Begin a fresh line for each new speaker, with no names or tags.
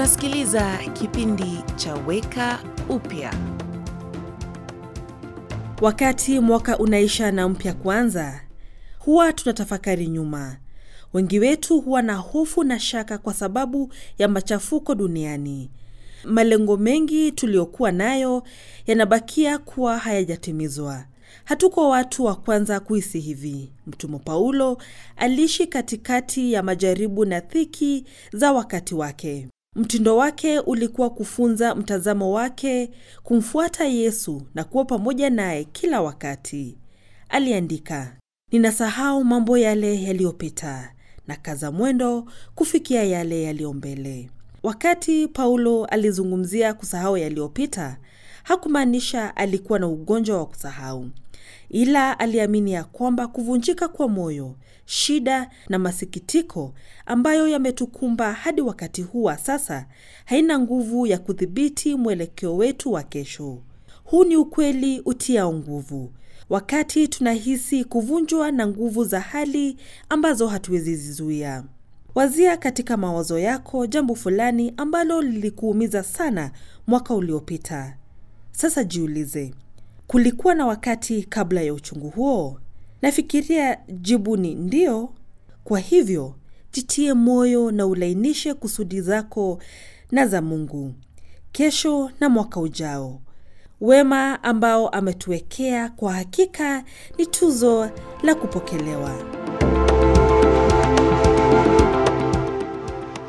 Unasikiliza kipindi cha Weka Upya.
Wakati mwaka unaisha na mpya kuanza, huwa tunatafakari nyuma. Wengi wetu huwa na hofu na shaka kwa sababu ya machafuko duniani. Malengo mengi tuliyokuwa nayo yanabakia kuwa hayajatimizwa. Hatuko watu wa kwanza kuhisi hivi. Mtume Paulo aliishi katikati ya majaribu na dhiki za wakati wake. Mtindo wake ulikuwa kufunza mtazamo wake, kumfuata Yesu na kuwa pamoja naye kila wakati. Aliandika, ninasahau mambo yale yaliyopita na kaza mwendo kufikia yale yaliyo mbele. Wakati Paulo alizungumzia kusahau yaliyopita, hakumaanisha alikuwa na ugonjwa wa kusahau, ila aliamini ya kwamba kuvunjika kwa moyo, shida na masikitiko ambayo yametukumba hadi wakati huu wa sasa haina nguvu ya kudhibiti mwelekeo wetu wa kesho. Huu ni ukweli utiao nguvu wakati tunahisi kuvunjwa na nguvu za hali ambazo hatuwezi zizuia. Wazia katika mawazo yako jambo fulani ambalo lilikuumiza sana mwaka uliopita. Sasa jiulize, kulikuwa na wakati kabla ya uchungu huo? Nafikiria jibu ni ndio. Kwa hivyo jitie moyo na ulainishe kusudi zako na za Mungu kesho na mwaka ujao. Wema ambao ametuwekea kwa hakika ni tuzo la kupokelewa.